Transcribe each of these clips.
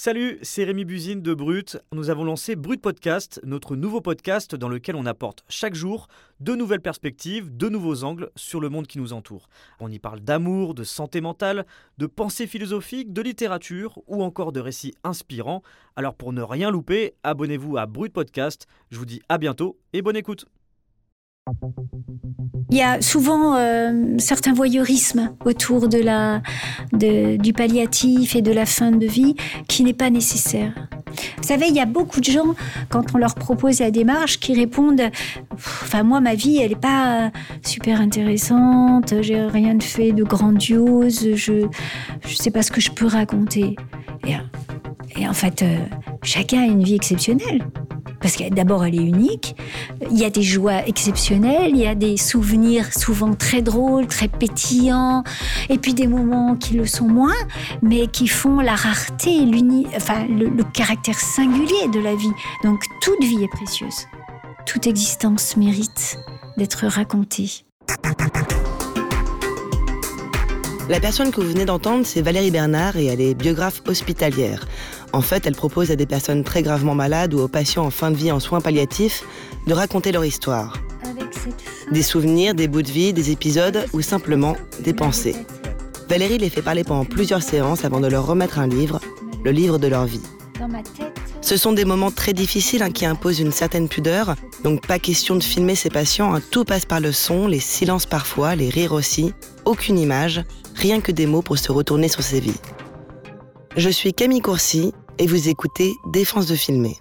Salut, c'est Rémi Buzine de Brut. Nous avons lancé Brut Podcast, notre nouveau podcast dans lequel on apporte chaque jour de nouvelles perspectives, de nouveaux angles sur le monde qui nous entoure. On y parle d'amour, de santé mentale, de pensée philosophique, de littérature ou encore de récits inspirants. Alors pour ne rien louper, abonnez-vous à Brut Podcast. Je vous dis à bientôt et bonne écoute. Il y a souvent euh, certains voyeurismes autour de la, du palliatif et de la fin de vie qui n'est pas nécessaire. Vous savez, il y a beaucoup de gens, quand on leur propose la démarche, qui répondent Enfin, moi, ma vie, elle n'est pas super intéressante, j'ai rien fait de grandiose, je ne sais pas ce que je peux raconter. Et, et en fait, euh, chacun a une vie exceptionnelle parce que d'abord elle est unique, il y a des joies exceptionnelles, il y a des souvenirs souvent très drôles, très pétillants, et puis des moments qui le sont moins, mais qui font la rareté, le caractère singulier de la vie. Donc toute vie est précieuse, toute existence mérite d'être racontée. La personne que vous venez d'entendre, c'est Valérie Bernard et elle est biographe hospitalière. En fait, elle propose à des personnes très gravement malades ou aux patients en fin de vie en soins palliatifs de raconter leur histoire. Des souvenirs, des bouts de vie, des épisodes ou simplement des pensées. Valérie les fait parler pendant plusieurs séances avant de leur remettre un livre, le livre de leur vie. Ce sont des moments très difficiles hein, qui imposent une certaine pudeur, donc pas question de filmer ces patients, hein. tout passe par le son, les silences parfois, les rires aussi, aucune image, rien que des mots pour se retourner sur ces vies. Je suis Camille Courcy et vous écoutez Défense de filmer.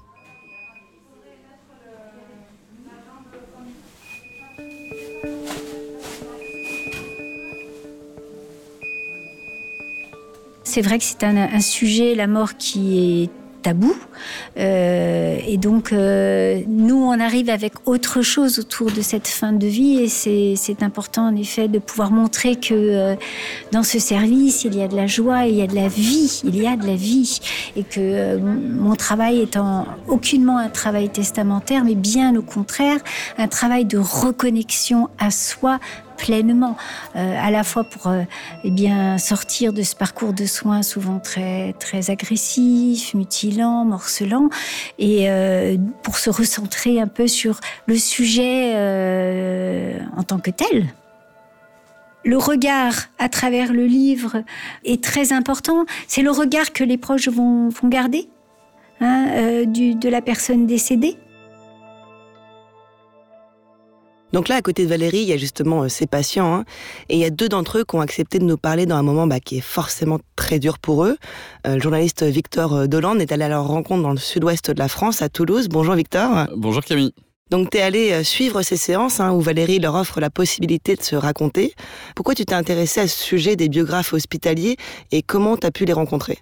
C'est vrai que c'est un, sujet, la mort, qui est tabou. Euh, et donc, euh, nous, on arrive avec autre chose autour de cette fin de vie. Et c'est important, en effet, de pouvoir montrer que euh, dans ce service, il y a de la joie, il y a de la vie, il y a de la vie. Et que mon travail étant aucunement un travail testamentaire, mais bien au contraire, un travail de reconnexion à soi pleinement, euh, à la fois pour euh, eh bien sortir de ce parcours de soins souvent très très agressif, mutilant, morcelant, et euh, pour se recentrer un peu sur le sujet en tant que tel. Le regard à travers le livre est très important. C'est le regard que les proches vont, vont garder hein, du, de la personne décédée. Donc là, à côté de Valérie, il y a justement euh, ces patients, hein. et il y a deux d'entre eux qui ont accepté de nous parler dans un moment bah, qui est forcément très dur pour eux. Euh, le journaliste Victor euh, Dolan est allé à leur rencontre dans le sud-ouest de la France, à Toulouse. Bonjour Victor. bonjour Camille. Donc tu es allé suivre ces séances hein, où Valérie leur offre la possibilité de se raconter. Pourquoi tu t'es intéressé à ce sujet des biographes hospitaliers et comment tu as pu les rencontrer?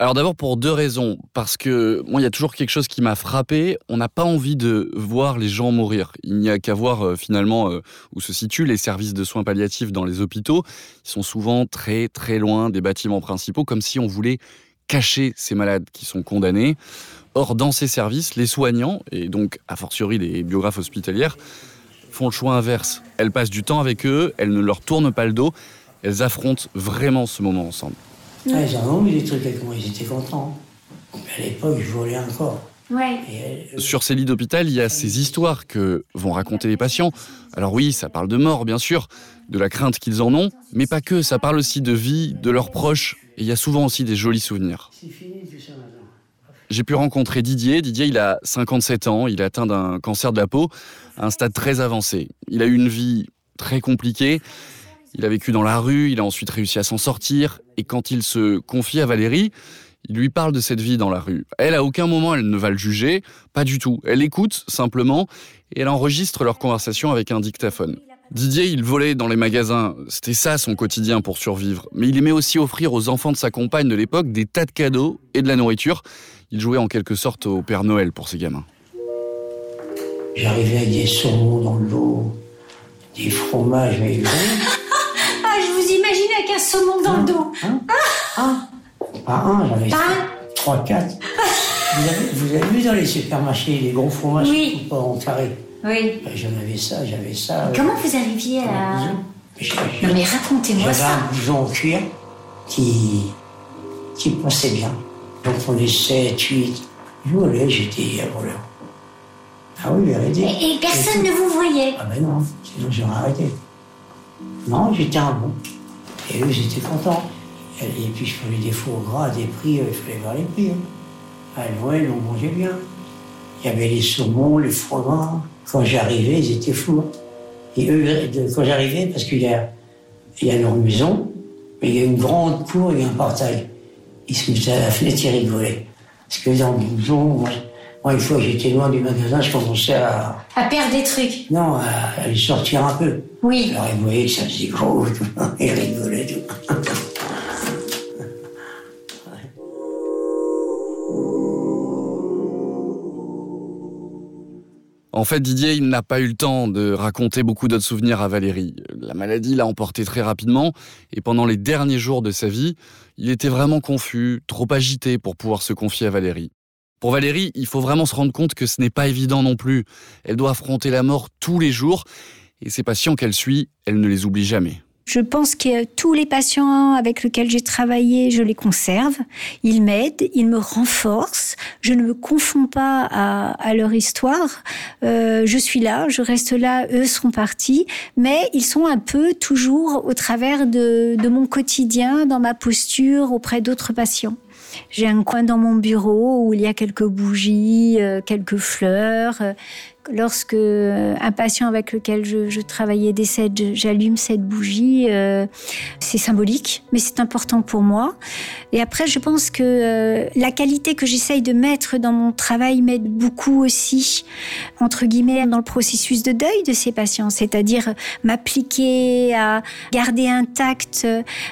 Alors d'abord pour deux raisons, parce que moi il y a toujours quelque chose qui m'a frappé, on n'a pas envie de voir les gens mourir. Il n'y a qu'à voir euh, finalement euh, où se situent les services de soins palliatifs dans les hôpitaux. Ils sont souvent très très loin des bâtiments principaux, comme si on voulait cacher ces malades qui sont condamnés. Or dans ces services, les soignants, et donc a fortiori les biographes hospitalières, font le choix inverse. Elles passent du temps avec eux, elles ne leur tournent pas le dos, elles affrontent vraiment ce moment ensemble. Ah, ils ont mis des trucs avec moi, ils étaient contents. À l'époque, je volais encore. Ouais. Sur ces lits d'hôpital, il y a ces histoires que vont raconter les patients. Alors oui, ça parle de mort, bien sûr, de la crainte qu'ils en ont, mais pas que, ça parle aussi de vie, de leurs proches, et il y a souvent aussi des jolis souvenirs. J'ai pu rencontrer Didier. Didier, il a 57 ans, il a atteint d'un cancer de la peau à un stade très avancé. Il a eu une vie très compliquée. Il a vécu dans la rue, il a ensuite réussi à s'en sortir, et quand il se confie à Valérie, il lui parle de cette vie dans la rue. Elle, à aucun moment, elle ne va le juger, pas du tout. Elle écoute simplement, et elle enregistre leur conversation avec un dictaphone. Didier, il volait dans les magasins, c'était ça son quotidien pour survivre. Mais il aimait aussi offrir aux enfants de sa compagne de l'époque des tas de cadeaux et de la nourriture. Il jouait en quelque sorte au Père Noël pour ses gamins. J'arrivais avec des saumons dans le dos, des fromages mais avec un saumon dans le dos. Hein ah. Pas un, j'avais trois, quatre. Vous avez, vu dans les supermarchés les gros fromages oui. en carré Oui. Ben, j'en avais ça, j'avais ça. Comment vous arriviez à. Non mais racontez-moi ça. J'avais un blouson en cuir qui, qui passait bien. Donc on est 7, 8. Je j'étais un voleur. Ah oui, vérité. Et, et personne ne vous voyait Ah ben non, sinon j'aurais arrêté. Non, j'étais un bon. Et eux, ils étaient contents. Et puis je faisais des faux gras, des prix, euh, il fallait voir les prix. hein. À Noël, on mangeait bien. Il y avait les saumons, les fromages. Quand j'arrivais, ils étaient fous. hein. Et eux, quand j'arrivais, parce qu'il y a, y a leur maison, mais il y a une grande cour et un portail. Ils se mettaient à la fenêtre, ils rigolaient. Parce que dans le blouson, moi, moi, une fois, j'étais loin du magasin, je commençais à, À perdre des trucs. non, à, à les sortir un peu. Oui. Alors ils voyaient que ça faisait gros, tout. ils rigolaient. Tout. En fait, Didier, il n'a pas eu le temps de raconter beaucoup d'autres souvenirs à Valérie. La maladie l'a emporté très rapidement, et pendant les derniers jours de sa vie, il était vraiment confus, trop agité pour pouvoir se confier à Valérie. Pour Valérie, il faut vraiment se rendre compte que ce n'est pas évident non plus. Elle doit affronter la mort tous les jours, et ses patients qu'elle suit, elle ne les oublie jamais. Je pense que tous les patients avec lesquels j'ai travaillé, je les conserve. Ils m'aident, ils me renforcent. Je ne me confonds pas à, leur histoire. Euh, je suis là, je reste là, eux sont partis. Mais ils sont un peu toujours au travers de mon quotidien, dans ma posture auprès d'autres patients. J'ai un coin dans mon bureau où il y a quelques bougies, euh, quelques fleurs. Lorsque euh, un patient avec lequel je, travaillais décède, j'allume cette bougie. euh, c'est symbolique, mais c'est important pour moi. Et après, je pense que euh, la qualité que j'essaye de mettre dans mon travail m'aide beaucoup aussi, entre guillemets, dans le processus de deuil de ces patients, c'est-à-dire m'appliquer à garder intact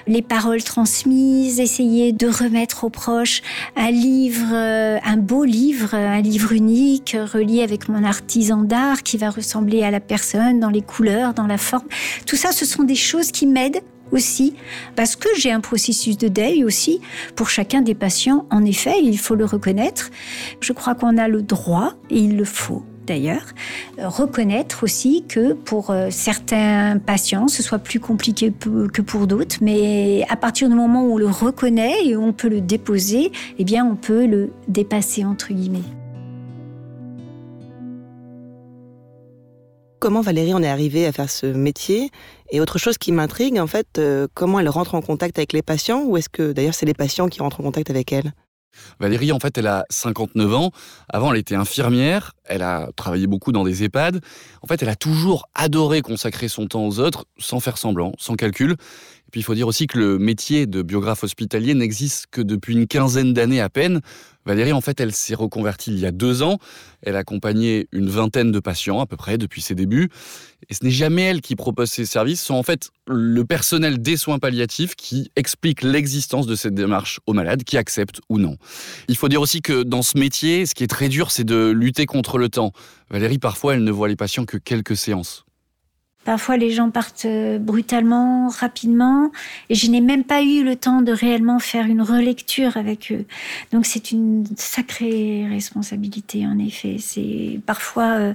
les paroles transmises, essayer de remettre aux proches un livre, un beau livre, un livre unique, relié avec mon d'art qui va ressembler à la personne dans les couleurs, dans la forme. Tout ça, ce sont des choses qui m'aident aussi, parce que j'ai un processus de deuil aussi pour chacun des patients. En effet, il faut le reconnaître. Je crois qu'on a le droit, et il le faut d'ailleurs, euh, reconnaître aussi que pour euh, certains patients, ce soit plus compliqué que pour d'autres, mais à partir du moment où on le reconnaît et on peut le déposer, eh bien, on peut le dépasser entre guillemets. Comment Valérie en est arrivée à faire ce métier Et autre chose qui m'intrigue, en fait, euh, comment elle rentre en contact avec les patients Ou est-ce que d'ailleurs c'est les patients qui rentrent en contact avec elle? Valérie, en fait, elle a 59 ans. Avant, elle était infirmière. Elle a travaillé beaucoup dans des EHPAD. En fait, elle a toujours adoré consacrer son temps aux autres, sans faire semblant, sans calcul. Et puis, il faut dire aussi que le métier de biographe hospitalier n'existe que depuis une quinzaine d'années à peine. Valérie, en fait, elle s'est reconvertie il y a deux ans. Elle a accompagné une vingtaine de patients, à peu près, depuis ses débuts. Et ce n'est jamais elle qui propose ses services, ce en fait le personnel des soins palliatifs qui explique l'existence de cette démarche aux malades, qui acceptent ou non. Il faut dire aussi que dans ce métier, ce qui est très dur, c'est de lutter contre le temps. Valérie, parfois, elle ne voit les patients que quelques séances. Parfois, les gens partent euh, brutalement, rapidement, et je n'ai même pas eu le temps de réellement faire une relecture avec eux. Donc, c'est une sacrée responsabilité, en effet. C'est parfois euh,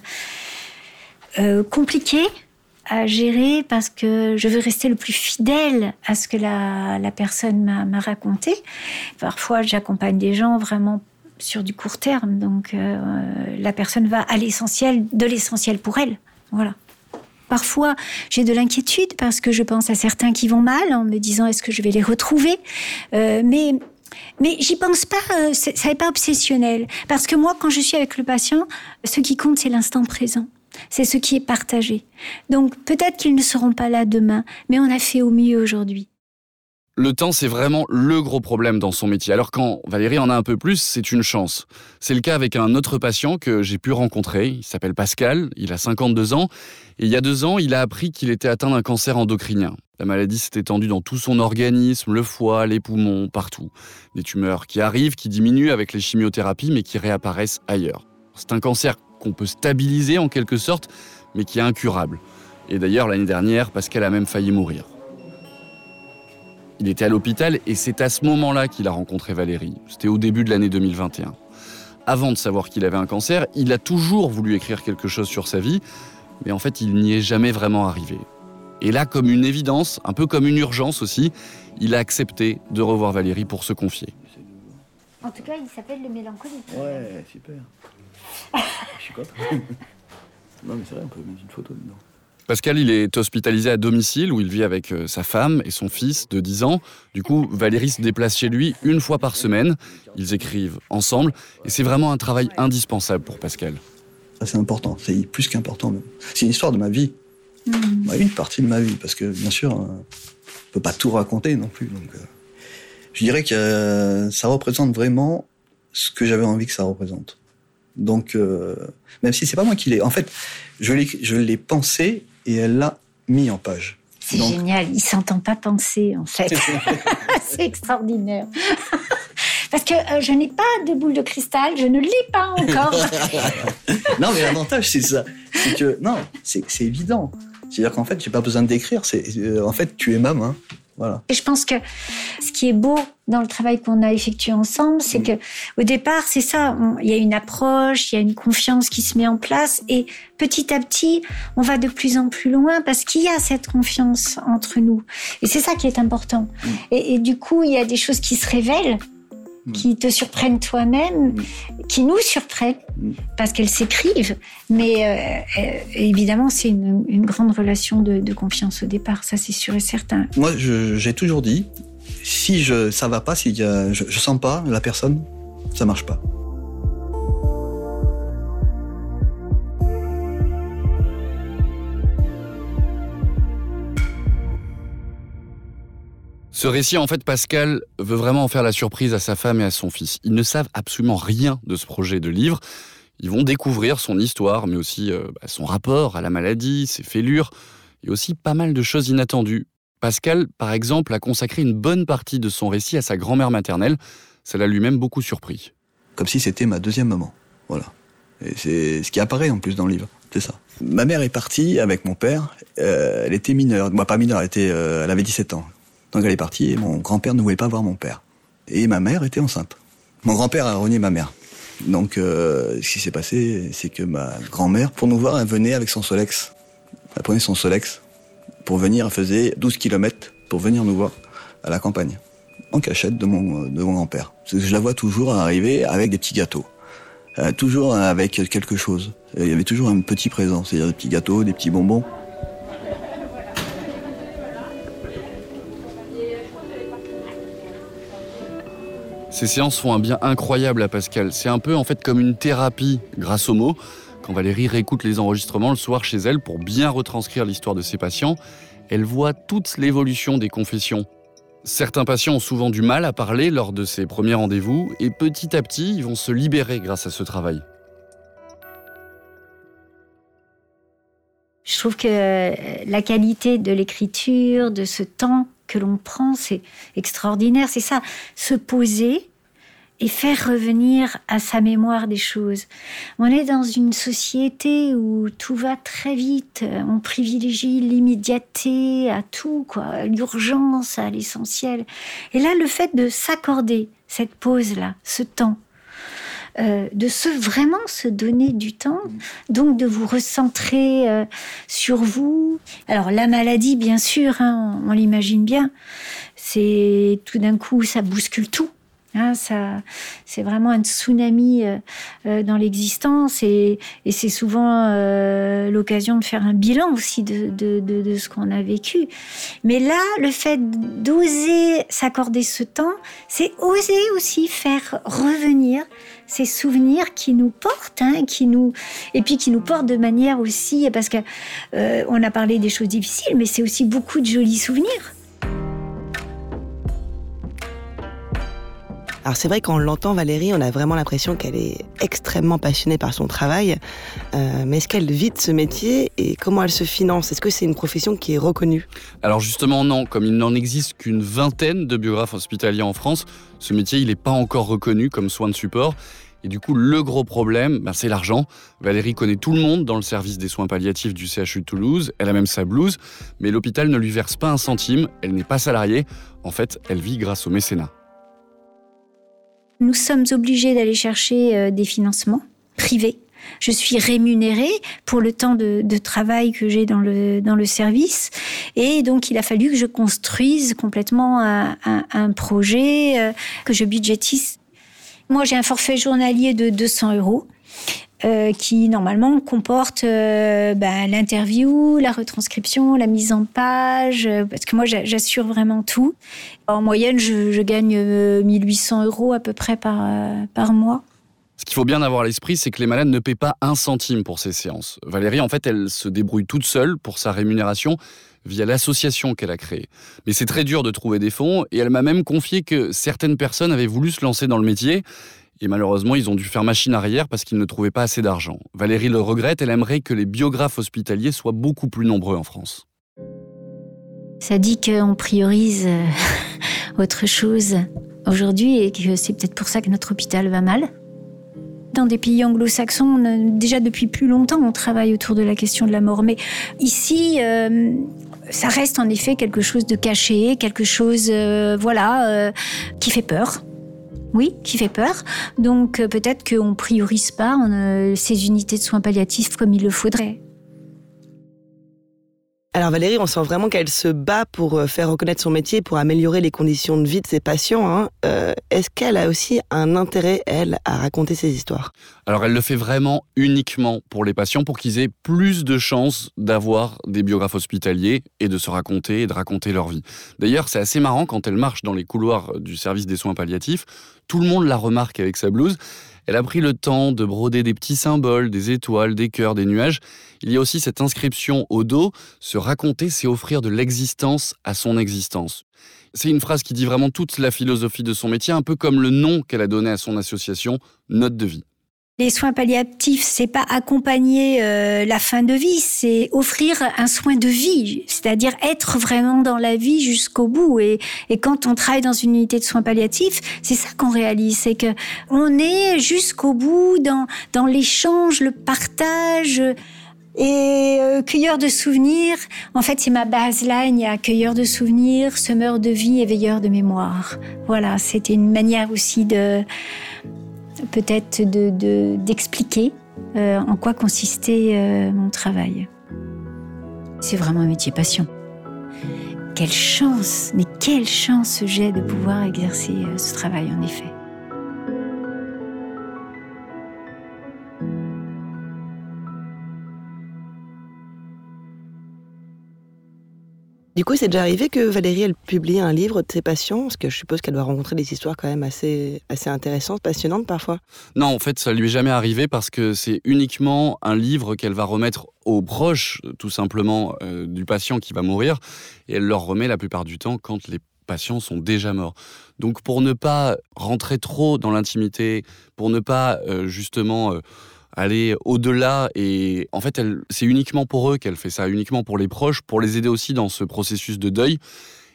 euh, compliqué à gérer parce que je veux rester le plus fidèle à ce que la, personne m'a raconté. Parfois, j'accompagne des gens vraiment sur du court terme, donc la personne va à l'essentiel, de l'essentiel pour elle. Voilà. Parfois, j'ai de l'inquiétude parce que je pense à certains qui vont mal en me disant est-ce que je vais les retrouver? Euh, Mais mais j'y pense pas, euh, ça n'est pas obsessionnel. Parce que moi, quand je suis avec le patient, ce qui compte, c'est l'instant présent. C'est ce qui est partagé. Donc peut-être qu'ils ne seront pas là demain, mais on a fait au mieux aujourd'hui. Le temps, c'est vraiment le gros problème dans son métier. Alors quand Valérie en a un peu plus, c'est une chance. C'est le cas avec un autre patient que j'ai pu rencontrer. Il s'appelle Pascal, il a 52 ans. Et il y a deux ans, il a appris qu'il était atteint d'un cancer endocrinien. La maladie s'est étendue dans tout son organisme, le foie, les poumons, partout. Des tumeurs qui arrivent, qui diminuent avec les chimiothérapies, mais qui réapparaissent ailleurs. C'est un cancer qu'on peut stabiliser en quelque sorte, mais qui est incurable. Et d'ailleurs, l'année dernière, Pascal a même failli mourir. Il était à l'hôpital et c'est à ce moment-là qu'il a rencontré Valérie. C'était au début de l'année 2021. Avant de savoir qu'il avait un cancer, il a toujours voulu écrire quelque chose sur sa vie, mais en fait, il n'y est jamais vraiment arrivé. Et là, comme une évidence, un peu comme une urgence aussi, il a accepté de revoir Valérie pour se confier. En tout cas, il s'appelle le mélancolique. Ouais, super. Je suis content. non, mais c'est vrai, on peut mettre une photo dedans. Pascal, il est hospitalisé à domicile où il vit avec euh, sa femme et son fils de 10 ans. Du coup, Valérie se déplace chez lui une fois par semaine. Ils écrivent ensemble et c'est vraiment un travail indispensable pour Pascal. Ça, c'est important. C'est plus qu'important, même. C'est une histoire de ma vie. Bah, une partie de ma vie. Parce que, bien sûr, euh, on peut pas tout raconter non plus. Donc, euh, je dirais que euh, ça représente vraiment ce que j'avais envie que ça représente. Donc, euh, même si c'est pas moi qui l'ai. En fait, je l'ai pensé et elle l'a mis en page. C'est Donc- génial, il s'entend pas penser en fait. c'est extraordinaire. Parce que euh, je n'ai pas de boule de cristal, je ne l'ai pas encore. non, mais l'avantage, c'est ça. C'est que, non, c'est, évident. C'est-à-dire qu'en fait, j'ai pas besoin d'écrire. C'est, euh, en fait, tu es ma main. Voilà. Et je pense que ce qui est beau dans le travail qu'on a effectué ensemble, c'est Mm. que au départ, c'est ça. Il y a une approche, il y a une confiance qui se met en place, et petit à petit, on va de plus en plus loin parce qu'il y a cette confiance entre nous. Et c'est ça qui est important. Mm. Et, et du coup, il y a des choses qui se révèlent, Mm. qui te surprennent toi-même, qui nous surprennent Mm. parce qu'elles s'écrivent. Mais euh, euh, évidemment, c'est une, une grande relation de, de confiance au départ. Ça, c'est sûr et certain. Moi, je- j'ai toujours dit, si je, ça va pas, si a- je, je sens pas la personne, ça marche pas. Ce récit, en fait, Pascal veut vraiment en faire la surprise à sa femme et à son fils. Ils ne savent absolument rien de ce projet de livre. Ils vont découvrir son histoire, mais aussi euh, bah, son rapport à la maladie, ses fêlures, et aussi pas mal de choses inattendues. Pascal, par exemple, a consacré une bonne partie de son récit à sa grand-mère maternelle. Ça l'a lui-même beaucoup surpris. Comme si c'était ma deuxième maman. Voilà. Et c'est ce qui apparaît en plus dans le livre. C'est ça. Ma mère est partie avec mon père. Euh, elle était mineure. Moi, pas mineure, elle, euh, elle avait 17 ans. Donc elle est partie mon grand-père ne voulait pas voir mon père. Et ma mère était enceinte. Mon grand-père a renié ma mère. Donc euh, ce qui s'est passé, c'est que ma grand-mère, pour nous voir, elle venait avec son Solex. Elle prenait son Solex pour venir, elle faisait 12 km pour venir nous voir à la campagne, en cachette de mon, de mon grand-père. Je la vois toujours arriver avec des petits gâteaux. Euh, toujours avec quelque chose. Il y avait toujours un petit présent, c'est-à-dire des petits gâteaux, des petits bonbons. Ces séances font un bien incroyable à Pascal. C'est un peu en fait comme une thérapie grâce aux mots. Quand Valérie réécoute les enregistrements le soir chez elle pour bien retranscrire l'histoire de ses patients, elle voit toute l'évolution des confessions. Certains patients ont souvent du mal à parler lors de ces premiers rendez-vous et petit à petit, ils vont se libérer grâce à ce travail. Je trouve que euh, la qualité de l'écriture, de ce temps que l'on prend, c'est extraordinaire. C'est ça, se poser et faire revenir à sa mémoire des choses. On est dans une société où tout va très vite. On privilégie l'immédiateté à tout, quoi, l'urgence, à l'essentiel. Et là, le fait de s'accorder cette pause-là, ce temps, euh, de se vraiment se donner du temps, donc de vous recentrer euh, sur vous. Alors la maladie, bien sûr, hein, on, on l'imagine bien, c'est tout d'un coup ça bouscule tout. Hein, ça, c'est vraiment un tsunami euh, euh, dans l'existence et, c'est souvent euh, l'occasion de faire un bilan aussi de ce qu'on a vécu. Mais là, le fait d'oser s'accorder ce temps, c'est oser aussi faire revenir ces souvenirs qui nous portent, hein, qui nous et puis qui nous portent de manière aussi parce que euh, on a parlé des choses difficiles, mais c'est aussi beaucoup de jolis souvenirs. Alors c'est vrai qu'en l'entend Valérie, on a vraiment l'impression qu'elle est extrêmement passionnée par son travail. Euh, mais est-ce qu'elle vit de ce métier et comment elle se finance? Est-ce que c'est une profession qui est reconnue? Alors justement non, comme il n'en existe qu'une vingtaine de biographes hospitaliers en France, ce métier il n'est pas encore reconnu comme soin de support. Et du coup, le gros problème, ben, c'est l'argent. Valérie connaît tout le monde dans le service des soins palliatifs du CHU de Toulouse. Elle a même sa blouse, mais l'hôpital ne lui verse pas un centime. Elle n'est pas salariée. En fait, elle vit grâce au mécénat. Nous sommes obligés d'aller chercher euh, des financements privés. Je suis rémunérée pour le temps de, travail que j'ai dans le, dans le service. Et donc, il a fallu que je construise complètement un, un, un projet, euh, que je budgétise. Moi, j'ai un forfait journalier de 200 euros. Euh, qui normalement comporte euh, ben, l'interview, la retranscription, la mise en page, euh, parce que moi j'assure vraiment tout. En moyenne, je, je gagne 1800 euros à peu près par, par mois. Ce qu'il faut bien avoir à l'esprit, c'est que les malades ne paient pas un centime pour ces séances. Valérie, en fait, elle se débrouille toute seule pour sa rémunération via l'association qu'elle a créée. Mais c'est très dur de trouver des fonds et elle m'a même confié que certaines personnes avaient voulu se lancer dans le métier et malheureusement, ils ont dû faire machine arrière parce qu'ils ne trouvaient pas assez d'argent. Valérie le regrette, elle aimerait que les biographes hospitaliers soient beaucoup plus nombreux en France. Ça dit qu'on priorise euh, autre chose aujourd'hui et que c'est peut-être pour ça que notre hôpital va mal. Dans des pays anglo-saxons, déjà depuis plus longtemps, on travaille autour de la question de la mort. Mais ici, euh, ça reste en effet quelque chose de caché, quelque chose, euh, voilà, qui fait peur oui, qui fait peur. Donc euh, peut-être qu'on priorise pas euh, ces unités de soins palliatifs comme il le faudrait. Alors Valérie, on sent vraiment qu'elle se bat pour euh, faire reconnaître son métier, pour améliorer les conditions de vie de ses patients. Hein. Euh, est-ce qu'elle a aussi un intérêt, elle, à raconter ses histoires? Alors elle le fait vraiment uniquement pour les patients, pour qu'ils aient plus de chances d'avoir des biographes hospitaliers et de se raconter et de raconter leur vie. D'ailleurs, c'est assez marrant quand elle marche dans les couloirs du service des soins palliatifs. Tout le monde la remarque avec sa blouse. Elle a pris le temps de broder des petits symboles, des étoiles, des cœurs, des nuages. Il y a aussi cette inscription au dos, se raconter, c'est offrir de l'existence à son existence. C'est une phrase qui dit vraiment toute la philosophie de son métier, un peu comme le nom qu'elle a donné à son association, Note de vie. Les soins palliatifs, c'est pas accompagner euh, la fin de vie, c'est offrir un soin de vie, c'est-à-dire être vraiment dans la vie jusqu'au bout. Et, et, quand on travaille dans une unité de soins palliatifs, c'est ça qu'on réalise, c'est que on est jusqu'au bout dans dans l'échange, le partage. Et euh, cueilleur de souvenirs, en fait, c'est ma baseline. Il y a cueilleur de souvenirs, semeur de vie et veilleur de mémoire. Voilà, c'était une manière aussi de peut-être d'expliquer de, euh, en quoi consistait euh, mon travail. C'est vraiment un métier passion. Quelle chance, mais quelle chance j'ai de pouvoir exercer euh, ce travail en effet. Du coup, c'est déjà arrivé que Valérie, elle publie un livre de ses patients Parce que je suppose qu'elle doit rencontrer des histoires quand même assez, assez intéressantes, passionnantes parfois. Non, en fait, ça lui est jamais arrivé parce que c'est uniquement un livre qu'elle va remettre aux proches, tout simplement, euh, du patient qui va mourir. Et elle leur remet la plupart du temps quand les patients sont déjà morts. Donc pour ne pas rentrer trop dans l'intimité, pour ne pas euh, justement... Euh, aller au-delà et en fait c'est uniquement pour eux qu'elle fait ça, uniquement pour les proches, pour les aider aussi dans ce processus de deuil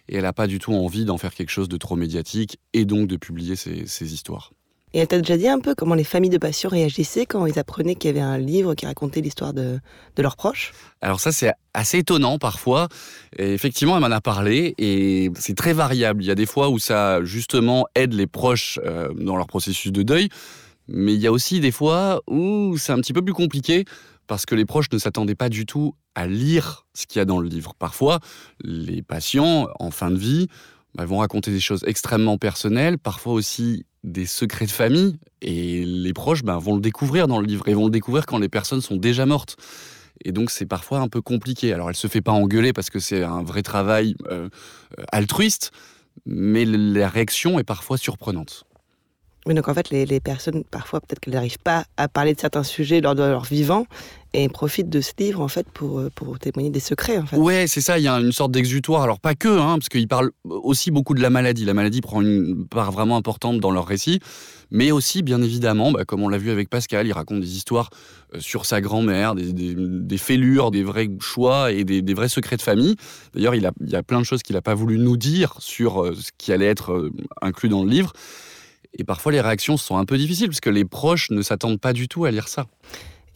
et elle n'a pas du tout envie d'en faire quelque chose de trop médiatique et donc de publier ces, histoires. Et elle t'a déjà dit un peu comment les familles de patients réagissaient quand ils apprenaient qu'il y avait un livre qui racontait l'histoire de, leurs proches? Alors ça c'est assez étonnant parfois. effectivement elle m'en a parlé et c'est très variable. Il y a des fois où ça justement aide les proches euh, dans leur processus de deuil. Mais il y a aussi des fois où c'est un petit peu plus compliqué parce que les proches ne s'attendaient pas du tout à lire ce qu'il y a dans le livre. Parfois, les patients, en fin de vie, bah, vont raconter des choses extrêmement personnelles, parfois aussi des secrets de famille, et les proches bah, vont le découvrir dans le livre, et vont le découvrir quand les personnes sont déjà mortes. Et donc c'est parfois un peu compliqué. Alors elle se fait pas engueuler parce que c'est un vrai travail euh, altruiste, mais la réaction est parfois surprenante. Donc en fait, les, personnes, parfois, peut-être qu'elles n'arrivent pas à parler de certains sujets lors de leur vivant et profitent de ce livre, en fait, pour, euh, pour témoigner des secrets, en. Ouais, c'est ça, il y a une sorte d'exutoire. Alors, pas que, hein, parce qu'ils parlent aussi beaucoup de la maladie. La maladie prend une part vraiment importante dans leur récit, mais aussi, bien évidemment, bah, comme on l'a vu avec Pascal, il raconte des histoires euh, sur sa grand-mère, des, des, fêlures, des vrais choix et des, vrais secrets de famille. D'ailleurs, il, il y a plein de choses qu'il n'a pas voulu nous dire sur euh, ce qui allait être inclus dans le livre. Et parfois, les réactions sont un peu difficiles, parce que les proches ne s'attendent pas du tout à lire ça.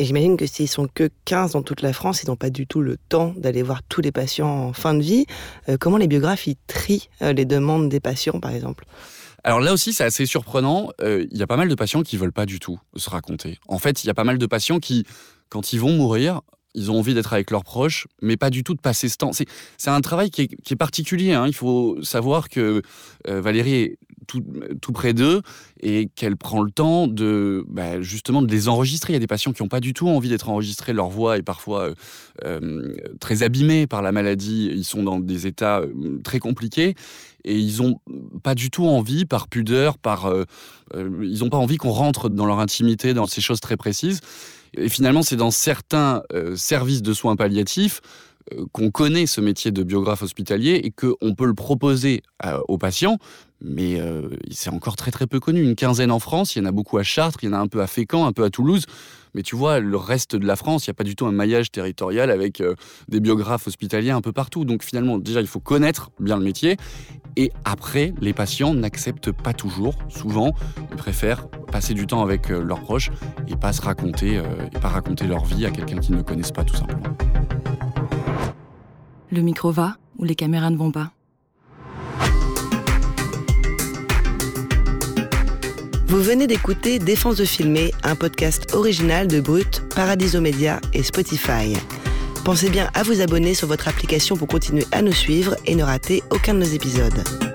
Et j'imagine que s'ils sont que 15 dans toute la France, ils n'ont pas du tout le temps d'aller voir tous les patients en fin de vie. Euh, comment les biographes trient euh, les demandes des patients, par exemple? Alors là aussi, c'est assez surprenant. Euh, il y a pas mal de patients qui veulent pas du tout se raconter. En fait, il y a pas mal de patients qui, quand ils vont mourir, ils ont envie d'être avec leurs proches, mais pas du tout de passer ce temps. C'est un travail qui est, particulier. Hein. Il faut savoir que Valérie est tout, près d'eux et qu'elle prend le temps de bah, justement de les enregistrer. Il y a des patients qui n'ont pas du tout envie d'être enregistrés, leur voix est parfois euh, euh, très abîmée par la maladie, ils sont dans des états très compliqués et ils n'ont pas du tout envie, par pudeur, par, ils n'ont pas envie qu'on rentre dans leur intimité, dans ces choses très précises. Et finalement, c'est dans certains services de soins palliatifs euh, qu'on connaît ce métier de biographe hospitalier et qu'on peut le proposer aux patients, mais euh, c'est encore très très peu connu. Une quinzaine en France, il y en a beaucoup à Chartres, il y en a un peu à Fécamp, un peu à Toulouse. Mais tu vois, le reste de la France, il n'y a pas du tout un maillage territorial avec euh, des biographes hospitaliers un peu partout. Donc finalement, déjà, il faut connaître bien le métier. Et après, les patients n'acceptent pas toujours. Souvent, ils préfèrent passer du temps avec leurs proches et pas se raconter, et pas raconter leur vie à quelqu'un qu'ils ne connaissent pas tout simplement. Le micro va ou les caméras ne vont pas Vous venez d'écouter Défense de filmer, un podcast original de Brut, Paradiso Media et Spotify. Pensez bien à vous abonner sur votre application pour continuer à nous suivre et ne rater aucun de nos épisodes.